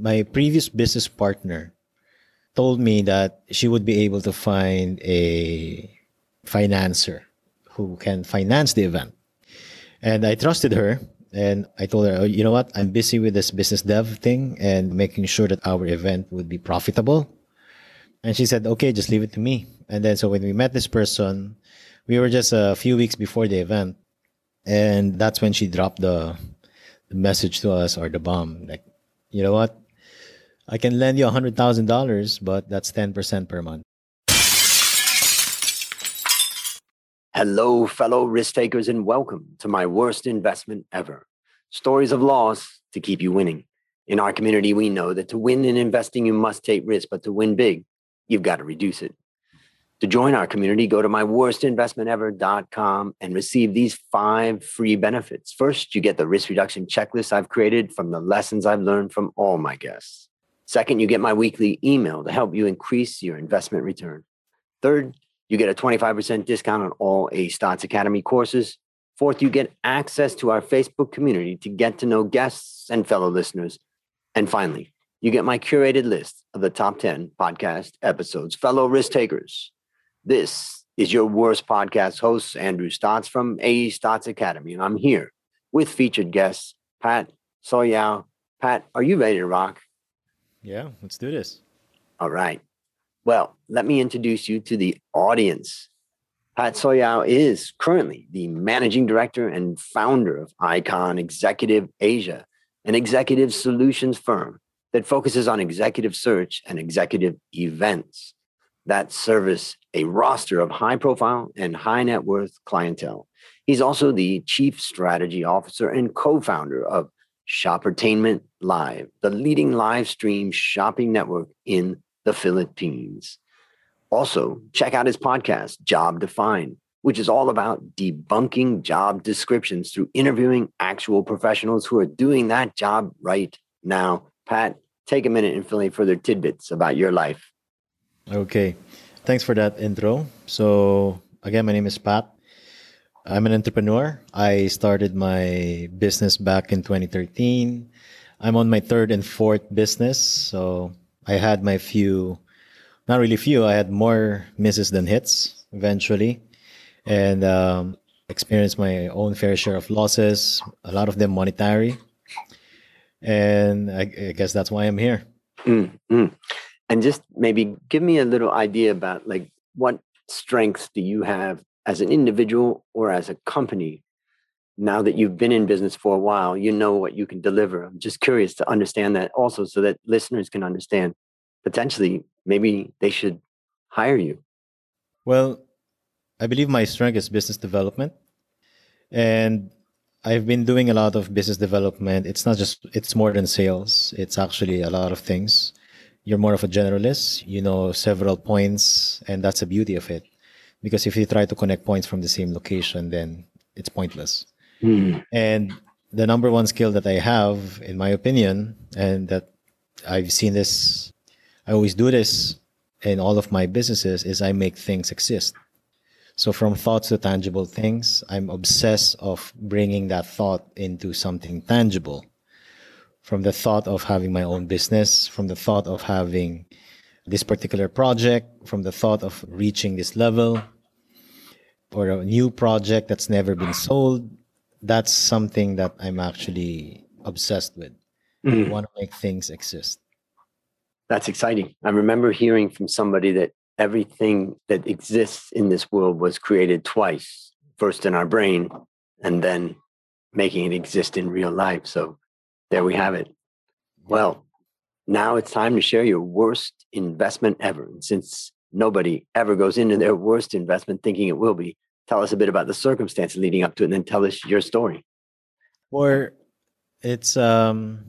my previous business partner told me that she would be able to find a financer who can finance the event. And I trusted her and I told her, oh, you know what? I'm busy with this business dev thing and making sure that our event would be profitable. And she said, okay, just leave it to me. And then so when we met this person, we were just a few weeks before the event. And that's when she dropped the, the message to us or the bomb. Like, you know what? I can lend you $100,000, but that's 10% per month. Hello, fellow risk takers, and welcome to my worst investment ever. Stories of loss to keep you winning. In our community, we know that to win in investing, you must take risk, but to win big, you've got to reduce it. To join our community, go to myworstinvestmentever.com and receive these five free benefits. First, you get the risk reduction checklist I've created from the lessons I've learned from all my guests. Second, you get my weekly email to help you increase your investment return. Third, you get a 25% discount on all A Stotz Academy courses. Fourth, you get access to our Facebook community to get to know guests and fellow listeners. And finally, you get my curated list of the top 10 podcast episodes. Fellow risk takers, this is your worst podcast host, Andrew Stotz from A Stotz Academy. And I'm here with featured guests, Pat Soyao. Pat, are you ready to rock? Yeah, let's do this. All right. Well, let me introduce you to the audience. Pat Soyao is currently the managing director and founder of Icon Executive Asia, an executive solutions firm that focuses on executive search and executive events that service a roster of high profile and high net worth clientele. He's also the chief strategy officer and co founder of Shoppertainment Live, the leading live stream shopping network in the Philippines. Also, check out his podcast, Job Defined, which is all about debunking job descriptions through interviewing actual professionals who are doing that job right now. Pat, take a minute and fill in further tidbits about your life. Okay. Thanks for that intro. So, again, my name is Pat. I'm an entrepreneur. I started my business back in 2013. I'm on my third and fourth business. So, I had my few, not really few, I had more misses than hits eventually. And um, experienced my own fair share of losses, a lot of them monetary. And I, I guess that's why I'm here. Mm-hmm. And just maybe give me a little idea about like what strengths do you have as an individual or as a company now that you've been in business for a while, you know what you can deliver. I'm just curious to understand that also so that listeners can understand potentially maybe they should hire you. Well, I believe my strength is business development. And I've been doing a lot of business development. It's not just, it's more than sales. It's actually a lot of things. You're more of a generalist. You know several points, and that's the beauty of it. Because if you try to connect points from the same location, then it's pointless. Mm. And the number one skill that I have, in my opinion, and that I've seen this, I always do this in all of my businesses, is I make things exist. So from thoughts to tangible things, I'm obsessed of bringing that thought into something tangible. From the thought of having my own business, from the thought of having this particular project, from the thought of reaching this level, or a new project that's never been sold, that's something that I'm actually obsessed with. Mm. I want to make things exist. That's exciting. I remember hearing from somebody that everything that exists in this world was created twice first in our brain and then making it exist in real life. So there we have it. Well, now it's time to share your worst investment ever. And since nobody ever goes into their worst investment thinking it will be, tell us a bit about the circumstances leading up to it and then tell us your story. Or it's um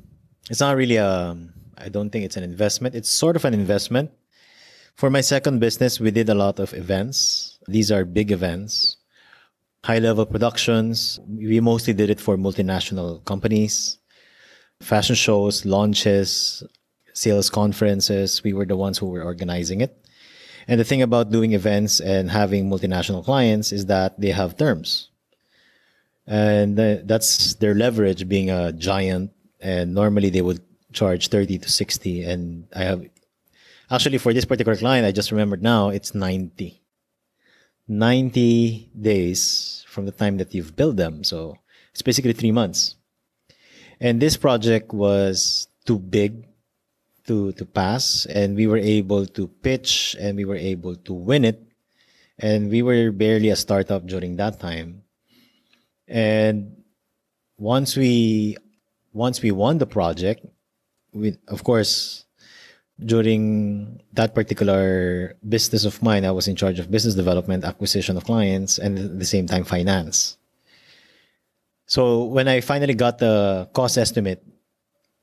it's not really a i don't think it's an investment. It's sort of an investment. For my second business we did a lot of events. These are big events. High level productions. We mostly did it for multinational companies. Fashion shows launches sales conferences we were the ones who were organizing it and the thing about doing events and having multinational clients is that they have terms. And that's their leverage being a giant. And normally they would charge 30 to 60 and I have actually for this particular client I just remembered now it's 90. 90 days from the time that you've built them. So it's basically 3 months. And this project was too big to to pass and we were able to pitch and we were able to win it. And we were barely a startup during that time. And once we once we won the project we of course during that particular business of mine i was in charge of business development acquisition of clients and at the same time finance. So when i finally got the cost estimate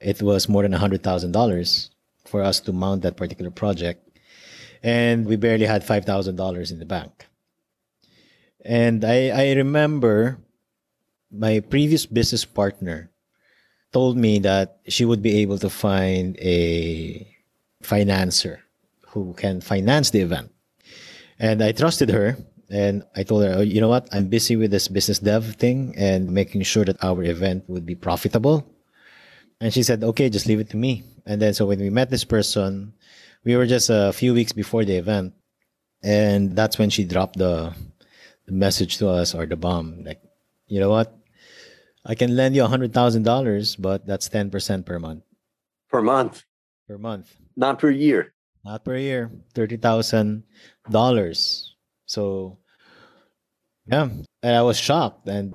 it was more than $100000 for us to mount that particular project and we barely had $5000 in the bank and I, I remember my previous business partner told me that she would be able to find a financer who can finance the event. And I trusted her and I told her, oh, you know what? I'm busy with this business dev thing and making sure that our event would be profitable. And she said, okay, just leave it to me. And then so when we met this person, we were just a few weeks before the event. And that's when she dropped the the message to us or the bomb. Like you know what? I can lend you a hundred thousand dollars but that's 10% per month. Per month? Per month. Not per year? Not per year. $30000 so yeah. And i was shocked. And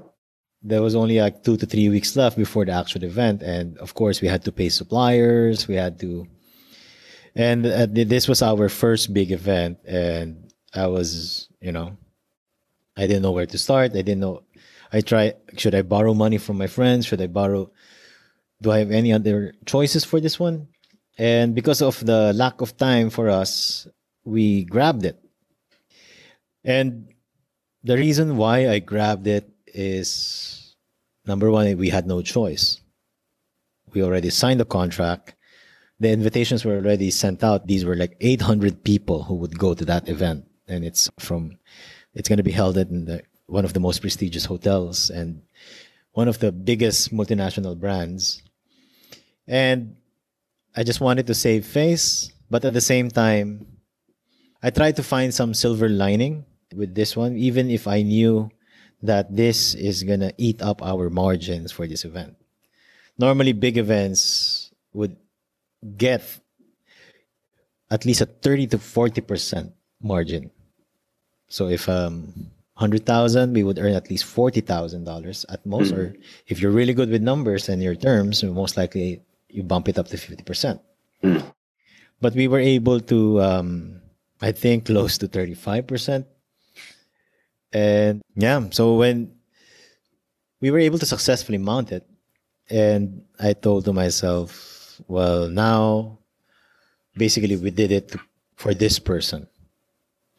there was only like two to three weeks left before the actual event and of course we had to pay suppliers we had to and uh, this was our first big event and i was you know I didn't know where to start. I didn't know. I try. Should I borrow money from my friends? Should I borrow? Do I have any other choices for this one? And because of the lack of time for us, we grabbed it. And the reason why I grabbed it is number one, we had no choice. We already signed the contract. The invitations were already sent out. These were like 800 people who would go to that event. And it's from it's going to be held in the, one of the most prestigious hotels and one of the biggest multinational brands. And I just wanted to save face, but at the same time, I tried to find some silver lining with this one, even if I knew that this is going to eat up our margins for this event. Normally, big events would get at least a 30 to 40% margin so if um, hundred thousand, we would earn at least forty thousand dollars at most. Mm-hmm. Or if you're really good with numbers and your terms, most likely you bump it up to fifty percent. Mm-hmm. But we were able to, um, I think, close to thirty-five percent. And yeah, so when we were able to successfully mount it, and I told to myself, well, now basically we did it for this person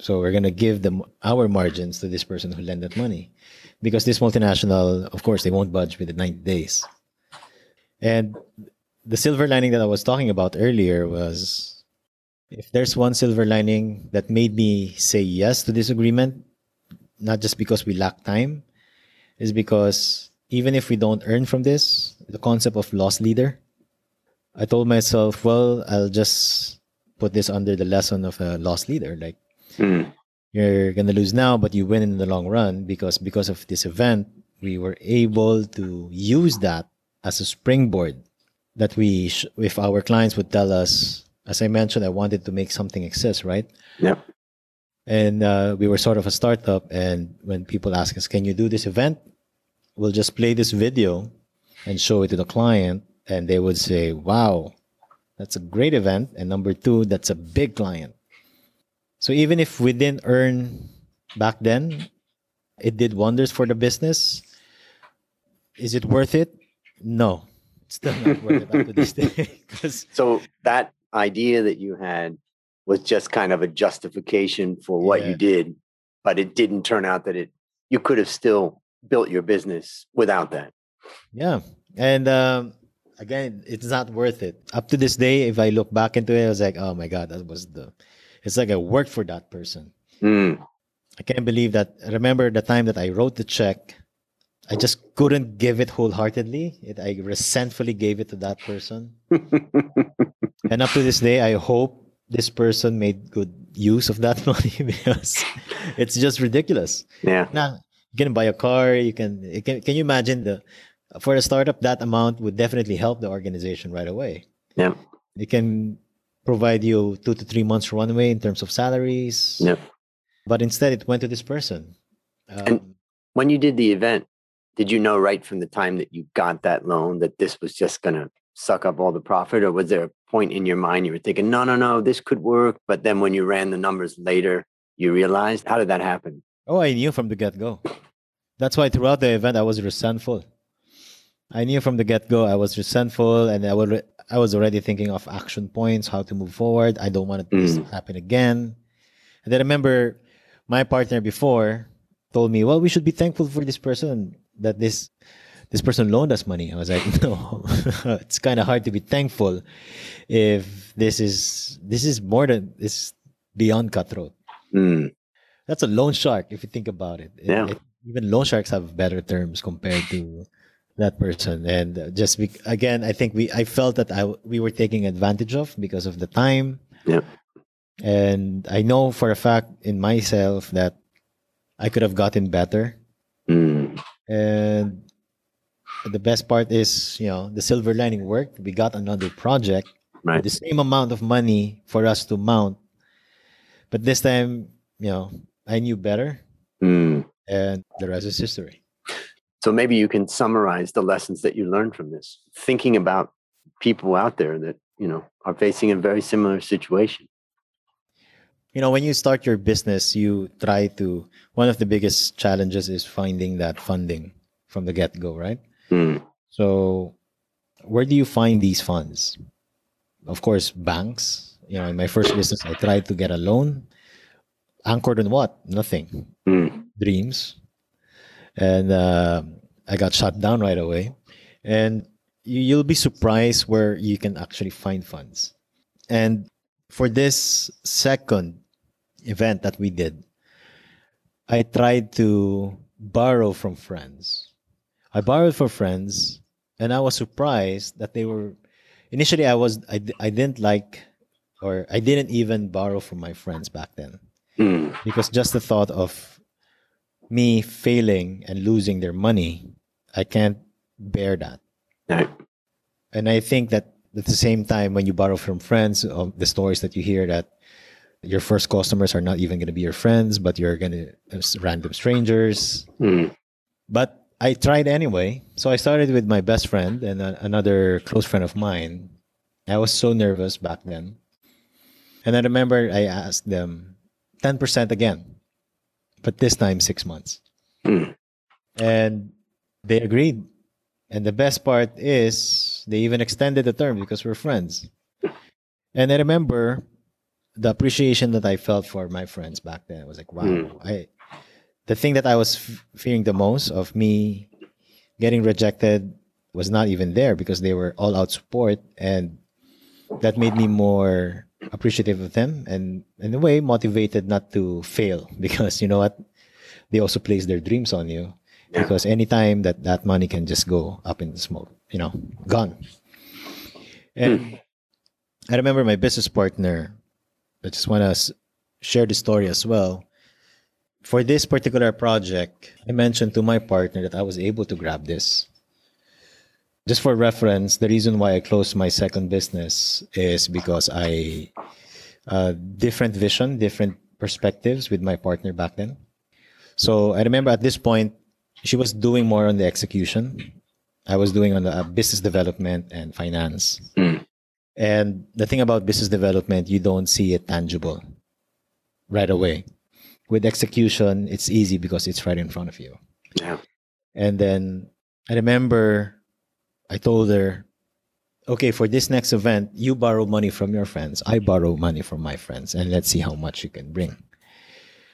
so we're gonna give them our margins to this person who lent that money, because this multinational, of course, they won't budge within 90 days. And the silver lining that I was talking about earlier was, if there's one silver lining that made me say yes to this agreement, not just because we lack time, is because even if we don't earn from this, the concept of loss leader, I told myself, well, I'll just put this under the lesson of a loss leader. Like Mm. You're gonna lose now, but you win in the long run because because of this event, we were able to use that as a springboard. That we, sh- if our clients would tell us, as I mentioned, I wanted to make something exist, right? Yep. And uh, we were sort of a startup, and when people ask us, "Can you do this event?" We'll just play this video and show it to the client, and they would say, "Wow, that's a great event." And number two, that's a big client. So even if we didn't earn back then, it did wonders for the business. Is it worth it? No, it's still not worth it up to this day. so that idea that you had was just kind of a justification for what yeah. you did, but it didn't turn out that it you could have still built your business without that. Yeah, and um, again, it's not worth it. Up to this day, if I look back into it, I was like, oh my god, that was the it's like I worked for that person. Mm. I can't believe that. Remember the time that I wrote the check I just couldn't give it wholeheartedly. It, I resentfully gave it to that person. and up to this day, I hope this person made good use of that money because it's just ridiculous. Yeah. Now you can buy a car. You can, you can. Can you imagine the for a startup that amount would definitely help the organization right away. Yeah. It can provide you two to three months runway in terms of salaries. Yeah. But instead, it went to this person. Um, And- When you did the event, did you know right from the time that you got that loan that this was just going to suck up all the profit? Or was there a point in your mind you were thinking, no, no, no, this could work? But then when you ran the numbers later, you realized how did that happen? oh, I knew from the get go. That's why throughout the event, I was resentful. I knew from the get go I was resentful, and I would I was already thinking of action points, how to move forward. I don't want this to Mm. happen again. And then I remember my partner before told me, "Well, we should be thankful for this person that this this person loaned us money." I was like, "No, it's kind of hard to be thankful if this is this is more than this beyond cutthroat." Mm, That's a loan shark if you think about it. It- Yeah. it- even loan sharks have better terms compared to that person. And just be, again, I think we I felt that I we were taking advantage of because of the time. Yeah. And I know for a fact in myself that I could have gotten better. mm, And the best part is, you know, the silver lining worked. We got another project right. the same amount of money for us to mount. But this time, you know, I knew better Mm. and the rest is history. So maybe you can summarize the lessons that you learned from this, thinking about people out there that, you know, are facing a very similar situation. You know, when you start your business, you try to, one of the biggest challenges is finding that funding from the get go, right? Mm, So, where do you find these funds? Of course, banks. You know, in my first business, I tried to get a loan. Anchored on what? Nothing. mm, Dreams. And uh, I got shut down right away. And you, you'll be surprised where you can actually find funds. And for this second event that we did, I tried to borrow from friends. I borrowed from friends, and I was surprised that they were. Initially, I was I, I didn't like, or I didn't even borrow from my friends back then mm, because just the thought of me failing and losing their money, I can't bear that. right. And I think that at the same time, when you borrow from friends, of the stories that you hear that your first customers are not even going to be your friends, but you're going to random strangers. Mm, But I tried anyway. So I started with my best friend and a, another close friend of mine. I was so nervous back then. And I remember I asked them 10% again, but this time six months. mm, And they agreed. And the best part is they even extended the term because we're friends. And I remember the appreciation that I felt for my friends back then. I was like, wow, Mm. I the thing that I was f- fearing the most of me getting rejected was not even there because they were all out support and that made me more appreciative of them and in a way motivated not to fail because you know what? They also place their dreams on you Yeah. because anytime that that money can just go up in smoke you know gone. And hmm. i remember my business partner i just want to share the story as well for this particular project i mentioned to my partner that i was able to grab this. Just for reference the reason why i closed my second business is because i uh, different vision different perspectives with my partner back then. So i remember at this point she was doing more on the execution. I was doing on the uh, business development and finance. Mm, and the thing about business development you don't see it tangible right away with execution it's easy because it's right in front of you yeah. and then I remember I told her, okay, for this next event, you borrow money from your friends. I borrow money from my friends, and let's see how much you can bring.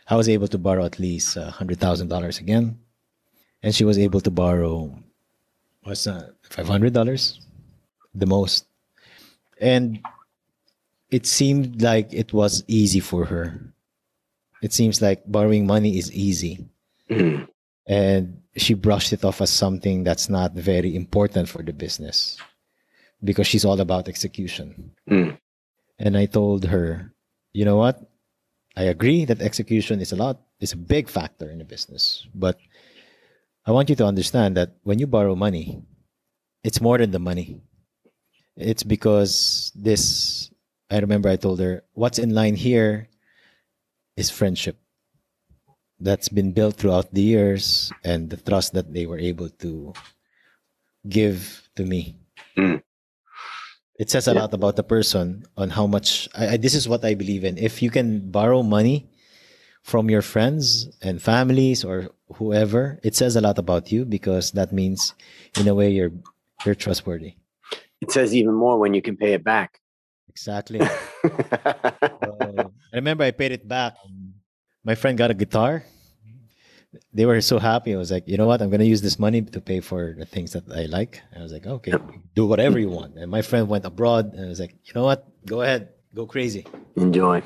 I was able to borrow at least uh, a $100,000 again. And she was able to borrow, what's that, $500? The most. And it seemed like it was easy for her. It seems like borrowing money is easy Mm, and she brushed it off as something that's not very important for the business because she's all about execution. Mm. And I told her, you know what? I agree that execution is a lot, it's a big factor in a business. But I want you to understand that when you borrow money, it's more than the money. It's because this, I remember I told her, what's in line here is friendship that's been built throughout the years and the trust that they were able to give to me. Mm. It says a Yeah. lot about the person on how much. I, I, this is what I believe in. If you can borrow money from your friends and families or whoever, it says a lot about you because that means, in a way, you're you're trustworthy. It says even more when you can pay it back. Exactly. So, I remember I paid it back. My friend got a guitar. They were so happy. I was like, you know what? I'm going to use this money to pay for the things that I like. I was like, okay, do whatever you want. And my friend went abroad and I was like, you know what? Go ahead, go crazy. Enjoy.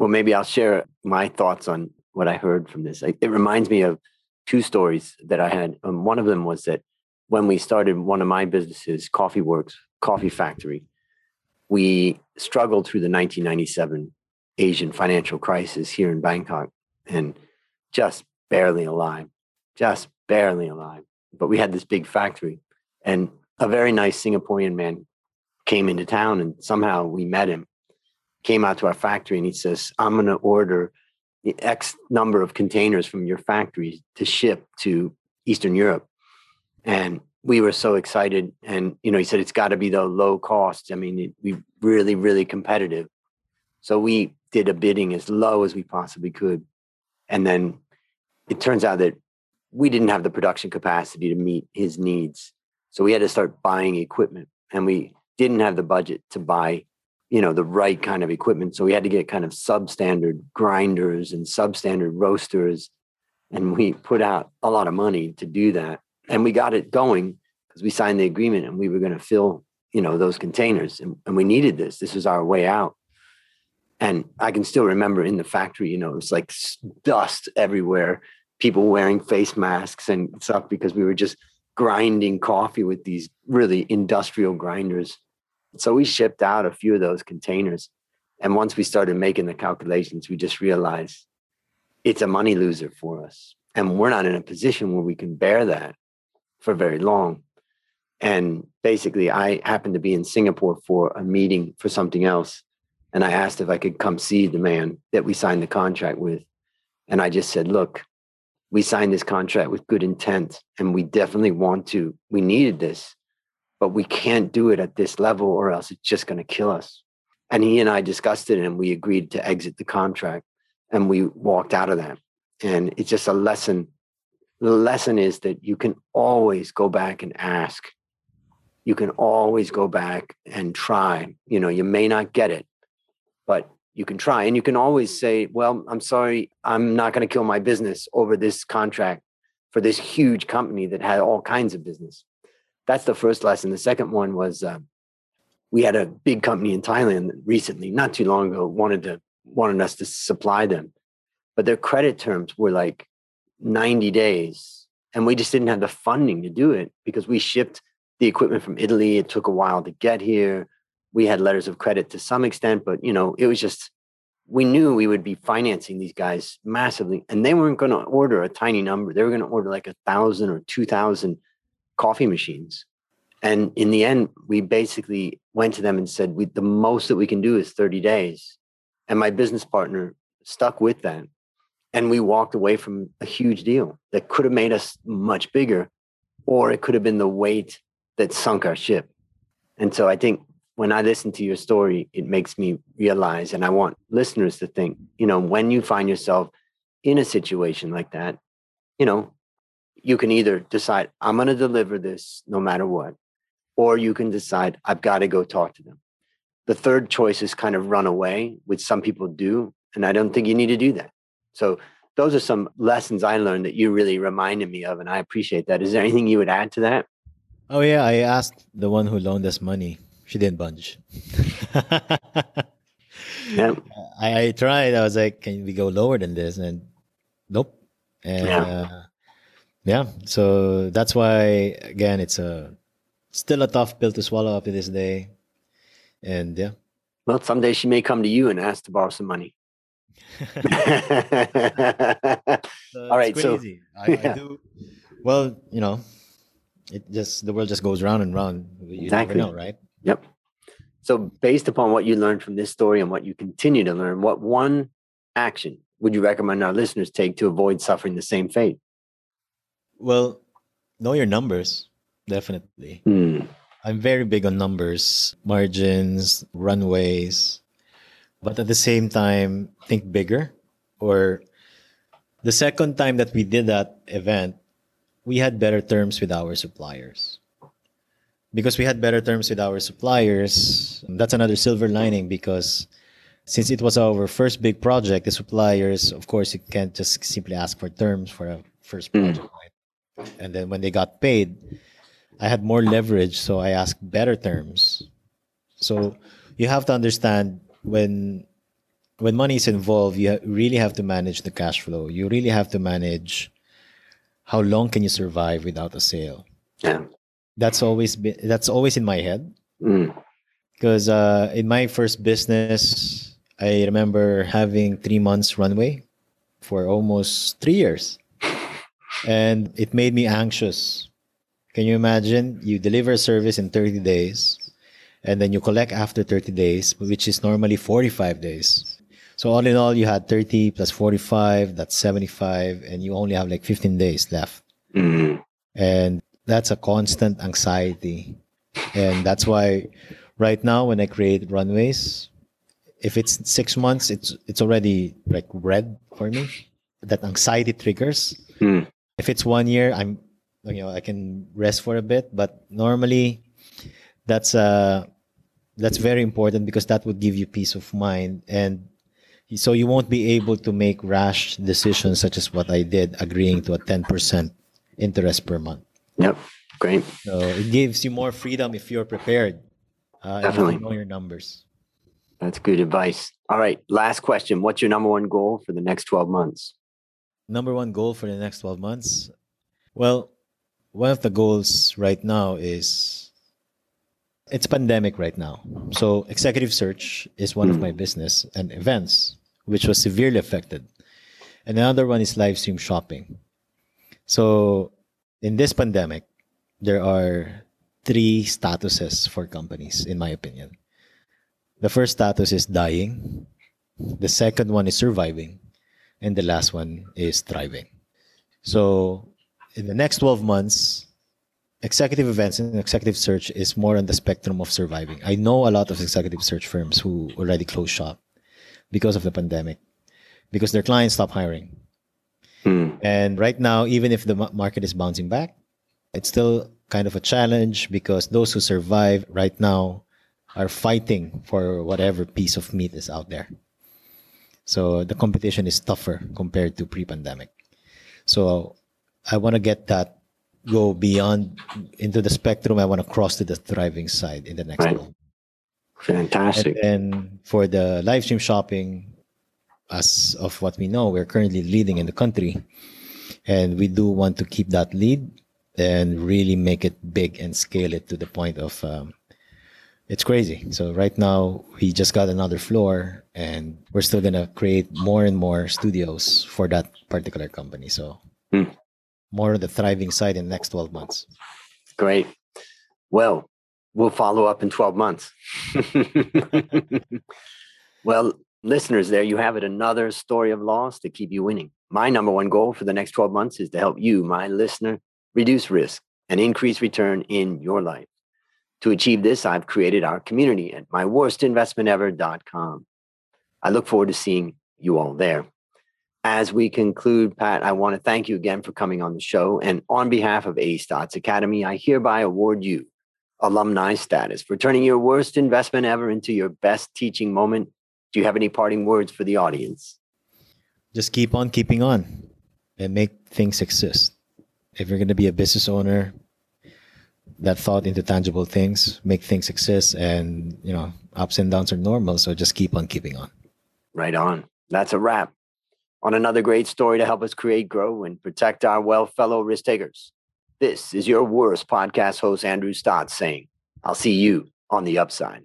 Well, maybe I'll share my thoughts on what I heard from this. It reminds me of two stories that I had. Um, one of them was that when we started one of my businesses, Coffee Works Coffee Factory, we struggled through the 1997 Asian financial crisis here in Bangkok and just barely alive, just barely alive. But we had this big factory, and a very nice Singaporean man came into town, and somehow we met him. Came out to our factory, and he says, "I'm going to order X number of containers from your factory to ship to Eastern Europe." And we were so excited, and you know, he said it's got to be the low cost. I mean, it, we really, really competitive. So we did a bidding as low as we possibly could. And then it turns out that we didn't have the production capacity to meet his needs. So we had to start buying equipment and we didn't have the budget to buy, you know, the right kind of equipment. So we had to get kind of substandard grinders and substandard roasters. And we put out a lot of money to do that. And we got it going because we signed the agreement and we were going to fill, you know, those containers. And, and we needed this. This was our way out. And I can still remember in the factory, you know, it was like dust everywhere, people wearing face masks and stuff because we were just grinding coffee with these really industrial grinders. So we shipped out a few of those containers. And once we started making the calculations, we just realized it's a money loser for us. And we're not in a position where we can bear that for very long. And basically, I happened to be in Singapore for a meeting for something else. And I asked if I could come see the man that we signed the contract with. And I just said, look, we signed this contract with good intent and we definitely want to, we needed this, but we can't do it at this level or else it's just going to kill us. And he and I discussed it and we agreed to exit the contract and we walked out of that. And it's just a lesson. The lesson is that you can always go back and ask. You can always go back and try. You know, you may not get it, but you can try. And you can always say, well, I'm sorry, I'm not going to kill my business over this contract for this huge company that had all kinds of business. That's the first lesson. The second one was uh, we had a big company in Thailand recently, not too long ago, wanted to wanted us to supply them, but their credit terms were like 90 days, and we just didn't have the funding to do it because we shipped the equipment from Italy. It took a while to get here we had letters of credit to some extent, but you know, it was just we knew we would be financing these guys massively, and they weren't going to order a tiny number. They were going to order like a thousand or two thousand coffee machines. And in the end, we basically went to them and said, we, the most that we can do is 30 days. And my business partner stuck with that. And we walked away from a huge deal that could have made us much bigger, or it could have been the weight that sunk our ship. And so I think when I listen to your story, it makes me realize, and I want listeners to think, you know, when you find yourself in a situation like that, you know, you can either decide, I'm going to deliver this no matter what, or you can decide, I've got to go talk to them. The third choice is kind of run away, which some people do. And I don't think you need to do that. So, those are some lessons I learned that you really reminded me of. And I appreciate that. Is there anything you would add to that? Oh yeah, I asked the one who loaned us money. She didn't budge. Yeah. I, I tried. I was like, "Can we go lower than this?" And nope. And Yeah. uh, yeah, so that's why again it's a still a tough pill to swallow up to this day, and yeah. Well, someday she may come to you and ask to borrow some money. All right, so I, yeah. I, do. Well, you know, it just the world just goes round and round. You exactly. never know, right? Yep. So, based upon what you learned from this story and what you continue to learn, what one action would you recommend our listeners take to avoid suffering the same fate? Well, know your numbers, definitely. Mm. I'm very big on numbers, margins, runways, but at the same time, think bigger. Or the second time that we did that event, we had better terms with our suppliers. Because we had better terms with our suppliers, that's another silver lining because since it was our first big project, the suppliers, of course, you can't just simply ask for terms for a first hmm. project, right? And then when they got paid, I had more leverage, so I asked better terms. So you have to understand when when money is involved, you really have to manage the cash flow. You really have to manage how long can you survive without a sale. Yeah, that's always been that's always in my head. Because mm. uh, in my first business, I remember having three months runway for almost three years. And it made me anxious. Can you imagine? You deliver a service in 30 days and then you collect after 30 days, which is normally 45 days. So all in all, you had 30 plus 45, that's 75, and you only have like 15 days left. Mm-hmm. And that's a constant anxiety. And that's why right now when I create runways, if it's six months, it's it's already like red for me. That anxiety triggers. Mm. If it's one year, I'm you know I can rest for a bit. But normally, that's uh that's very important because that would give you peace of mind and so you won't be able to make rash decisions such as what I did agreeing to a 10% interest per month. Yep. Great. So it gives you more freedom if you're prepared. Uh, Definitely. you know your numbers. That's good advice. All right. Last question. What's your number one goal for the next 12 months? Number one goal for the next 12 months? Well, one of the goals right now is it's pandemic right now. So executive search is one mm. of my business and events, which was severely affected. And another one is live stream shopping. So in this pandemic, there are three statuses for companies, in my opinion. The first status is dying. The second one is surviving. And the last one is thriving. So in the next 12 months, executive events and executive search is more on the spectrum of surviving. I know a lot of executive search firms who already closed shop because of the pandemic, because their clients stopped hiring. Hmm. And right now, even if the market is bouncing back, it's still kind of a challenge because those who survive right now are fighting for whatever piece of meat is out there. So the competition is tougher compared to pre-pandemic. So I want to get that go beyond into the spectrum. I want to cross to the thriving side in the next right. one. Fantastic. And then for the live stream shopping, as of what we know, we're currently leading in the country, and we do want to keep that lead and really make it big and scale it to the point of um, it's crazy. So right now we just got another floor and we're still gonna create more and more studios for that particular company. So mm. more on the thriving side in the next 12 months. Great. Well, we'll follow up in 12 months. well, listeners, there you have it. Another story of loss to keep you winning. My number one goal for the next 12 months is to help you, my listener, reduce risk and increase return in your life. To achieve this, I've created our community at myworstinvestmentever.com. I look forward to seeing you all there. As we conclude, Pat, I want to thank you again for coming on the show. And on behalf of A Stotz Academy, I hereby award you alumni status for turning your worst investment ever into your best teaching moment. Do you have any parting words for the audience? Just keep on keeping on and make things exist. If you're going to be a business owner, that thought into tangible things, make things exist, and you know, ups and downs are normal. So just keep on keeping on. Right on. That's a wrap. on another great story to help us create, grow, and protect our well fellow risk takers. This is your worst podcast host, Andrew Stotz, saying, I'll see you on the upside.